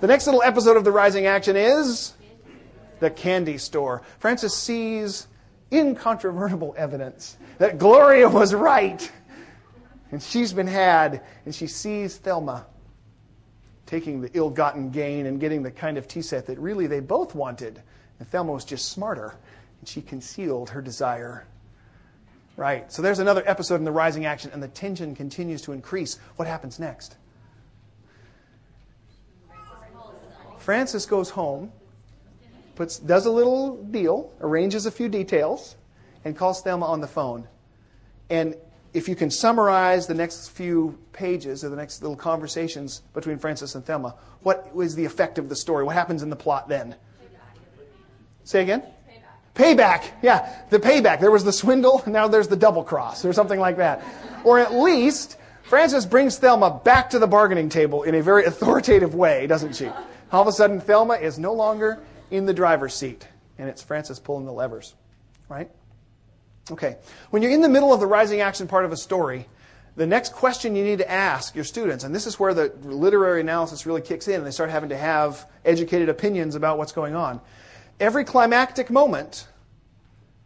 The next little episode of the rising action is the candy store. Frances sees incontrovertible evidence that Gloria was right. And she's been had, and she sees Thelma taking the ill gotten gain and getting the kind of tea set that really they both wanted. And Thelma was just smarter, and she concealed her desire. Right. So there's another episode in the rising action, and the tension continues to increase. What happens next? Frances goes home puts, does a little deal, arranges a few details, and calls Thelma on the phone. And if you can summarize the next few pages or the next little conversations between Frances and Thelma, what was the effect of the story? What happens in the plot then? Say again? Payback. payback. Yeah, the payback. There was the swindle, now there's the double cross, or something like that. Or at least, Frances brings Thelma back to the bargaining table in a very authoritative way, doesn't she? All of a sudden, Thelma is no longer in the driver's seat, and it's Frances pulling the levers, right? Okay. When you're in the middle of the rising action part of a story, the next question you need to ask your students, and this is where the literary analysis really kicks in, and they start having to have educated opinions about what's going on. Every climactic moment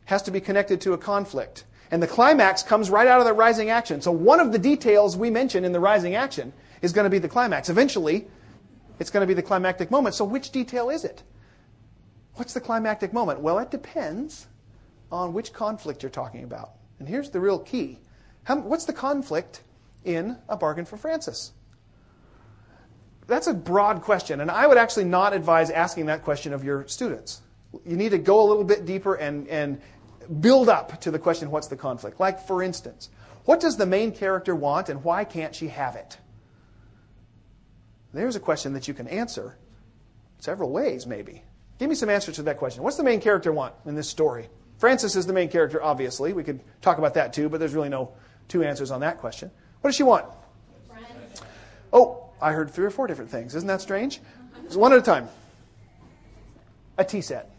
has to be connected to a conflict. And the climax comes right out of the rising action. So one of the details we mention in the rising action is going to be the climax. Eventually, it's going to be the climactic moment. So which detail is it? What's the climactic moment? Well, it depends on which conflict you're talking about. And here's the real key How, what's the conflict in a bargain for Frances? That's a broad question, and I would actually not advise asking that question of your students. You need to go a little bit deeper and, and build up to the question what's the conflict? Like, for instance, what does the main character want and why can't she have it? There's a question that you can answer several ways, maybe. Give me some answers to that question. What's the main character want in this story? Frances is the main character, obviously. We could talk about that too, but there's really no two answers on that question. What does she want? Friends. Oh, I heard three or four different things. Isn't that strange? One at a time. A tea set.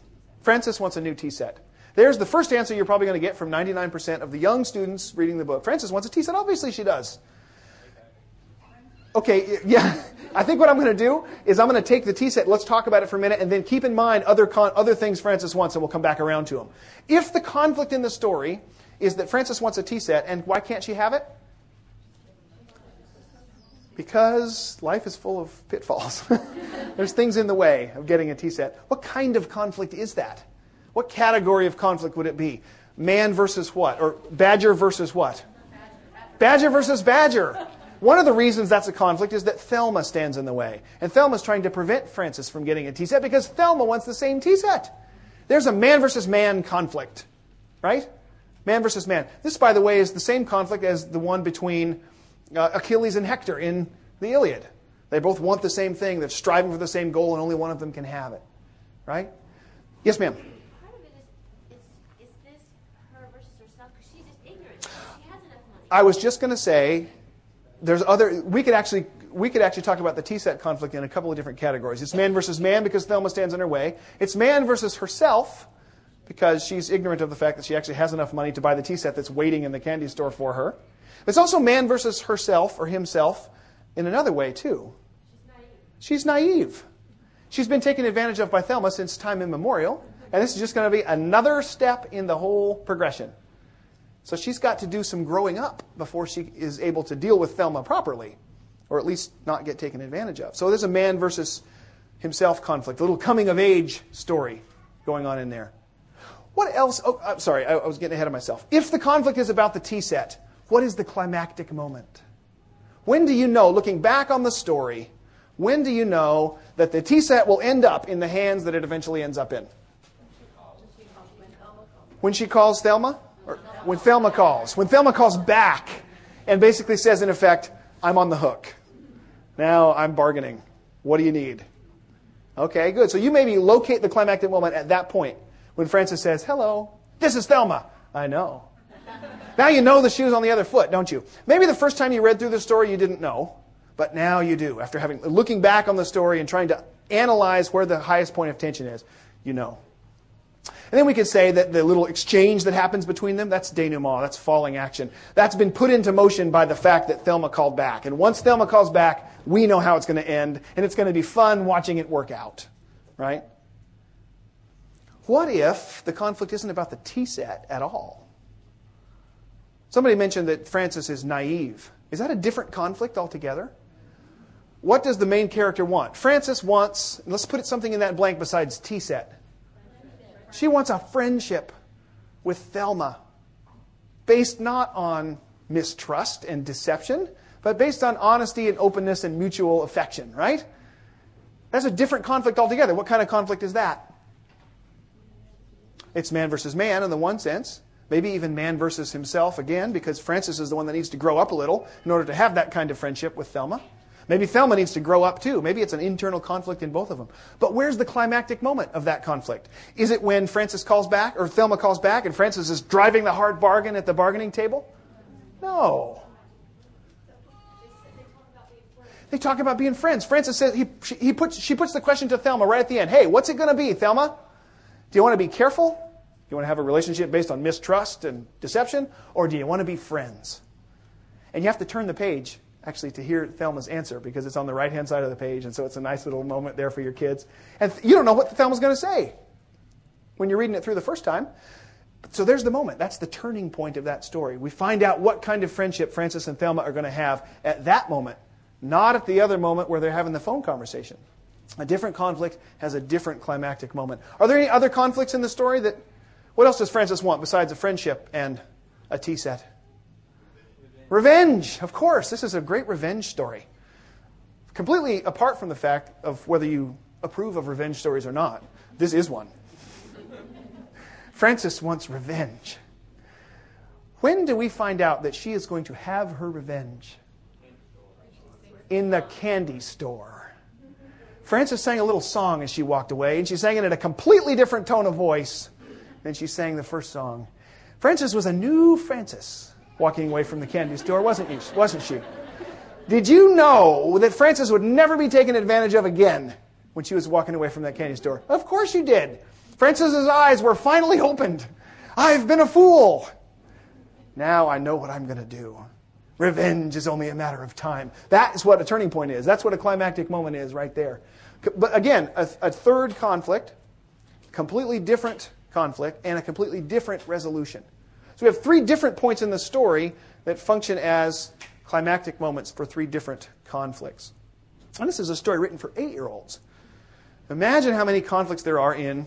Frances wants a new tea set. There's the first answer you're probably going to get from 99% of the young students reading the book. Frances wants a tea set. Obviously, she does. Okay, yeah. I think what I'm going to do is I'm going to take the tea set. Let's talk about it for a minute, and then keep in mind other con- other things Frances wants, and we'll come back around to them. If the conflict in the story is that Frances wants a tea set, and why can't she have it? Because life is full of pitfalls. There's things in the way of getting a tea set. What kind of conflict is that? What category of conflict would it be? Man versus what? Or badger versus what? Badger versus badger. One of the reasons that's a conflict is that Thelma stands in the way. And Thelma's trying to prevent Frances from getting a tea set because Thelma wants the same tea set. There's a man versus man conflict, right? Man versus man. This, by the way, is the same conflict as the one between uh, Achilles and Hector in the Iliad. They both want the same thing. They're striving for the same goal, and only one of them can have it, right? Yes, ma'am. Part of it is, is, is this her versus herself? Because she's just ignorant. She has enough money. I was just going to say, there's other. We could actually we could actually talk about the T set conflict in a couple of different categories. It's man versus man because Thelma stands in her way. It's man versus herself because she's ignorant of the fact that she actually has enough money to buy the tea set that's waiting in the candy store for her. It's also man versus herself or himself in another way too. She's naive. She's naive. She's been taken advantage of by Thelma since time immemorial, and this is just going to be another step in the whole progression. So she's got to do some growing up before she is able to deal with Thelma properly, or at least not get taken advantage of. So there's a man versus himself conflict, a little coming of age story going on in there. What else? Oh, I'm sorry, I, I was getting ahead of myself. If the conflict is about the tea set, what is the climactic moment? When do you know, looking back on the story, when do you know that the tea set will end up in the hands that it eventually ends up in? When she calls Thelma? Or when Thelma calls. When Thelma calls back and basically says, in effect, I'm on the hook. Now I'm bargaining. What do you need? Okay, good. So you maybe locate the climactic moment at that point when Frances says, Hello, this is Thelma. I know. Now you know the shoe's on the other foot, don't you? Maybe the first time you read through the story you didn't know, but now you do. After having looking back on the story and trying to analyze where the highest point of tension is, you know. And then we could say that the little exchange that happens between them, that's denouement, that's falling action. That's been put into motion by the fact that Thelma called back. And once Thelma calls back, we know how it's going to end, and it's going to be fun watching it work out. Right? What if the conflict isn't about the tea set at all? Somebody mentioned that Frances is naive. Is that a different conflict altogether? What does the main character want? Frances wants, let's put something in that blank besides tea set. She wants a friendship with Thelma based not on mistrust and deception, but based on honesty and openness and mutual affection, right? That's a different conflict altogether. What kind of conflict is that? It's man versus man in the one sense. Maybe even man versus himself again, because Frances is the one that needs to grow up a little in order to have that kind of friendship with Thelma. Maybe Thelma needs to grow up too. Maybe it's an internal conflict in both of them. But where's the climactic moment of that conflict? Is it when Frances calls back, or Thelma calls back, and Frances is driving the hard bargain at the bargaining table? No. They talk about being friends. Frances says he, she, he puts, she puts the question to Thelma right at the end. Hey, what's it going to be, Thelma? Do you want to be careful? Do you want to have a relationship based on mistrust and deception? Or do you want to be friends? And you have to turn the page actually to hear Thelma's answer because it's on the right hand side of the page, and so it's a nice little moment there for your kids. And you don't know what Thelma's going to say when you're reading it through the first time. So there's the moment. That's the turning point of that story. We find out what kind of friendship Frances and Thelma are going to have at that moment, not at the other moment where they're having the phone conversation. A different conflict has a different climactic moment. Are there any other conflicts in the story that what else does Frances want besides a friendship and a tea set? Revenge, of course. This is a great revenge story. Completely apart from the fact of whether you approve of revenge stories or not, this is one. Frances wants revenge. When do we find out that she is going to have her revenge? In the candy store. Frances sang a little song as she walked away, and she sang it in a completely different tone of voice than she sang the first song. Frances was a new Frances walking away from the candy store, wasn't, you, wasn't she? Did you know that Frances would never be taken advantage of again when she was walking away from that candy store? Of course you did. Frances's eyes were finally opened. I've been a fool. Now I know what I'm going to do. Revenge is only a matter of time. That is what a turning point is. That's what a climactic moment is right there. But again, a, a third conflict, completely different conflict, and a completely different resolution. So we have three different points in the story that function as climactic moments for three different conflicts. And this is a story written for eight year olds. Imagine how many conflicts there are in,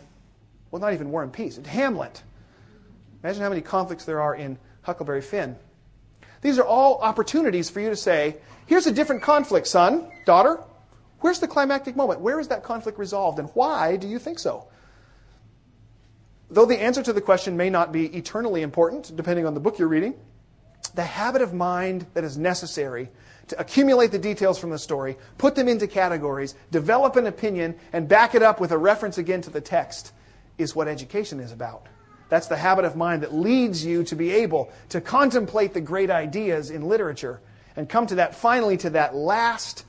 well, not even War and Peace, in Hamlet. Imagine how many conflicts there are in Huckleberry Finn. These are all opportunities for you to say, here's a different conflict, son, daughter. Where's the climactic moment? Where is that conflict resolved, and why do you think so? Though the answer to the question may not be eternally important, depending on the book you're reading, the habit of mind that is necessary to accumulate the details from the story, put them into categories, develop an opinion, and back it up with a reference again to the text is what education is about. That's the habit of mind that leads you to be able to contemplate the great ideas in literature and come to that, finally, to that last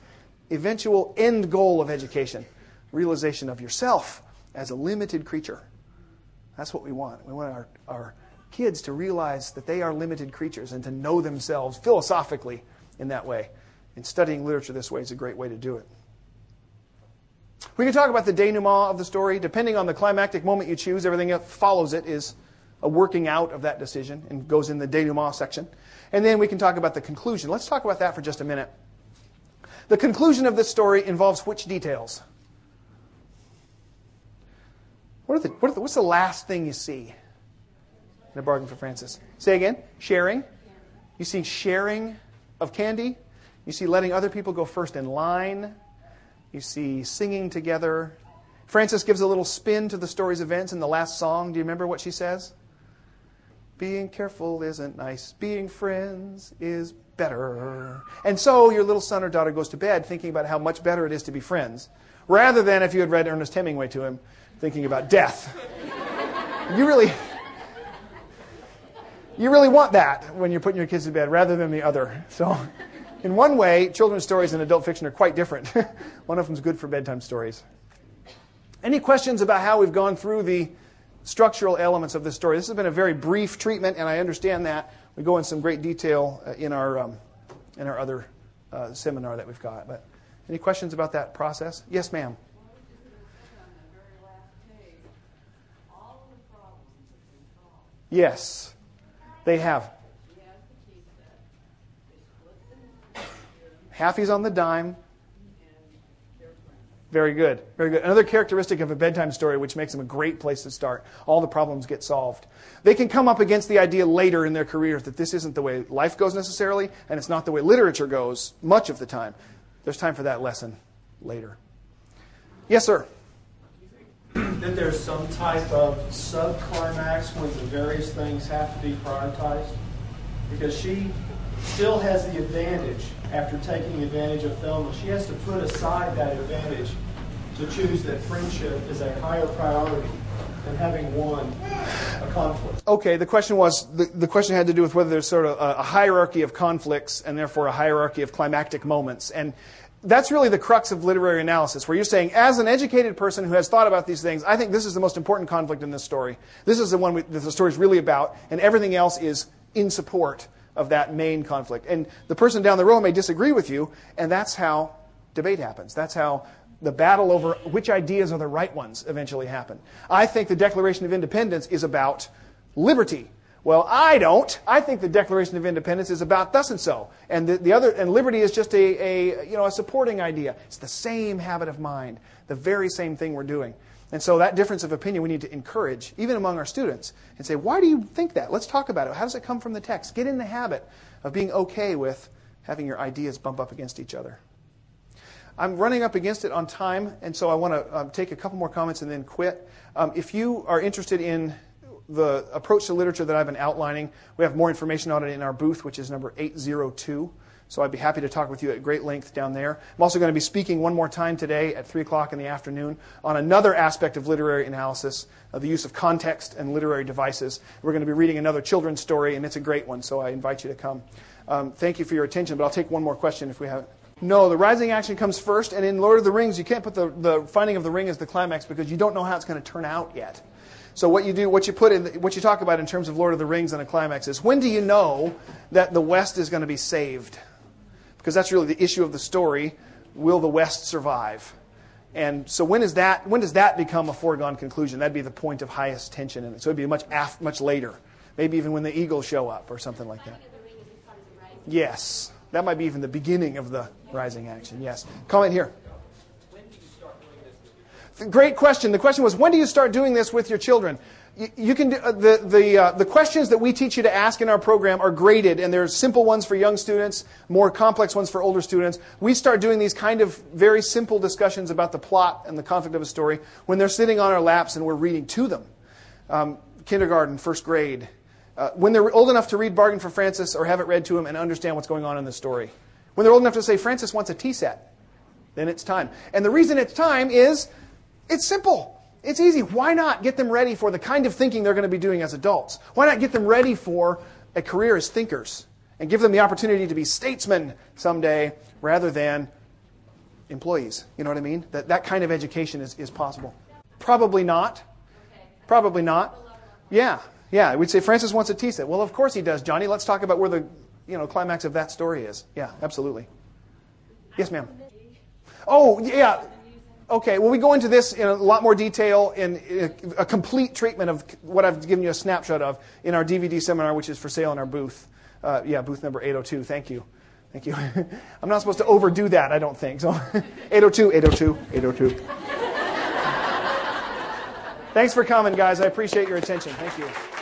eventual end goal of education realization of yourself as a limited creature. That's what we want. We want our, our kids to realize that they are limited creatures and to know themselves philosophically in that way. And studying literature this way is a great way to do it. We can talk about the denouement of the story. Depending on the climactic moment you choose, everything that follows it is a working out of that decision and goes in the denouement section. And then we can talk about the conclusion. Let's talk about that for just a minute. The conclusion of this story involves which details? What the, what the, what's the last thing you see in a bargain for Frances? Say again. Sharing. You see sharing of candy. You see letting other people go first in line. You see singing together. Frances gives a little spin to the story's events in the last song. Do you remember what she says? Being careful isn't nice. Being friends is better. And so your little son or daughter goes to bed thinking about how much better it is to be friends, rather than if you had read Ernest Hemingway to him, thinking about death. you really. You really want that when you're putting your kids to bed rather than the other. So, in one way, children's stories and adult fiction are quite different. one of them is good for bedtime stories. Any questions about how we've gone through the structural elements of this story? This has been a very brief treatment, and I understand that. We go in some great detail uh, in our, um, in our other uh, seminar that we've got. But any questions about that process? Yes, ma'am. Yes, they have. Half he's on the dime. Very good. Very good. Another characteristic of a bedtime story, which makes them a great place to start. All the problems get solved. They can come up against the idea later in their careers that this isn't the way life goes necessarily, and it's not the way literature goes much of the time. There's time for that lesson later. Yes, sir. That there's some type of subclimax when the various things have to be prioritized? Because she still has the advantage after taking advantage of Thelma. She has to put aside that advantage to choose that friendship is a higher priority than having won a conflict. Okay, the question was the, the question had to do with whether there's sort of a, a hierarchy of conflicts and therefore a hierarchy of climactic moments. And that's really the crux of literary analysis, where you're saying, as an educated person who has thought about these things, I think this is the most important conflict in this story. This is the one we, that the story is really about, and everything else is in support of that main conflict. And the person down the row may disagree with you, and that's how debate happens. That's how the battle over which ideas are the right ones eventually happen. I think the Declaration of Independence is about liberty. Well, I don't. I think the Declaration of Independence is about thus and so, and the, the other and liberty is just a, a you know a supporting idea. It's the same habit of mind, the very same thing we're doing. And so that difference of opinion we need to encourage, even among our students, and say, why do you think that? Let's talk about it. How does it come from the text? Get in the habit of being okay with having your ideas bump up against each other. I'm running up against it on time, and so I want to um, take a couple more comments and then quit. Um, if you are interested in the approach to literature that I've been outlining, we have more information on it in our booth, which is number 802. So I'd be happy to talk with you at great length down there. I'm also going to be speaking one more time today at 3 o'clock in the afternoon on another aspect of literary analysis, of the use of context and literary devices. We're going to be reading another children's story, and it's a great one, so I invite you to come. Um, thank you for your attention, but I'll take one more question if we have. No, the rising action comes first, and in Lord of the Rings, you can't put the, the finding of the ring as the climax because you don't know how it's going to turn out yet. So what you do, what you put in, what you talk about in terms of Lord of the Rings and a climax is when do you know that the West is going to be saved? Because that's really the issue of the story. Will the West survive? And so when is that? When does that become a foregone conclusion? That'd be the point of highest tension in it. So it'd be much af- much later, maybe even when the Eagles show up or something like that. Yes, that might be even the beginning of the rising action. Yes. Comment here. Great question. The question was, when do you start doing this with your children? You, you can do, uh, the the uh, the questions that we teach you to ask in our program are graded, and there's simple ones for young students, more complex ones for older students. We start doing these kind of very simple discussions about the plot and the conflict of a story when they're sitting on our laps and we're reading to them. Um, kindergarten, first grade, uh, when they're old enough to read Bargain for Frances or have it read to them and understand what's going on in the story. When they're old enough to say Frances wants a tea set, then it's time. And the reason it's time is it's simple. It's easy. Why not get them ready for the kind of thinking they're going to be doing as adults? Why not get them ready for a career as thinkers and give them the opportunity to be statesmen someday rather than employees? You know what I mean? That, that kind of education is, is possible. Probably not. Probably not. Yeah, yeah. We'd say Frances wants a tea set. Well, of course he does, Johnny. Let's talk about where the you know climax of that story is. Yeah, absolutely. Yes, ma'am. Oh, yeah. Okay, well, we go into this in a lot more detail in a, complete treatment of what I've given you a snapshot of in our DVD seminar, which is for sale in our booth. Uh, yeah, booth number 802. Thank you. Thank you. I'm not supposed to overdo that, I don't think. So 802, 802, 802. Thanks for coming, guys. I appreciate your attention. Thank you.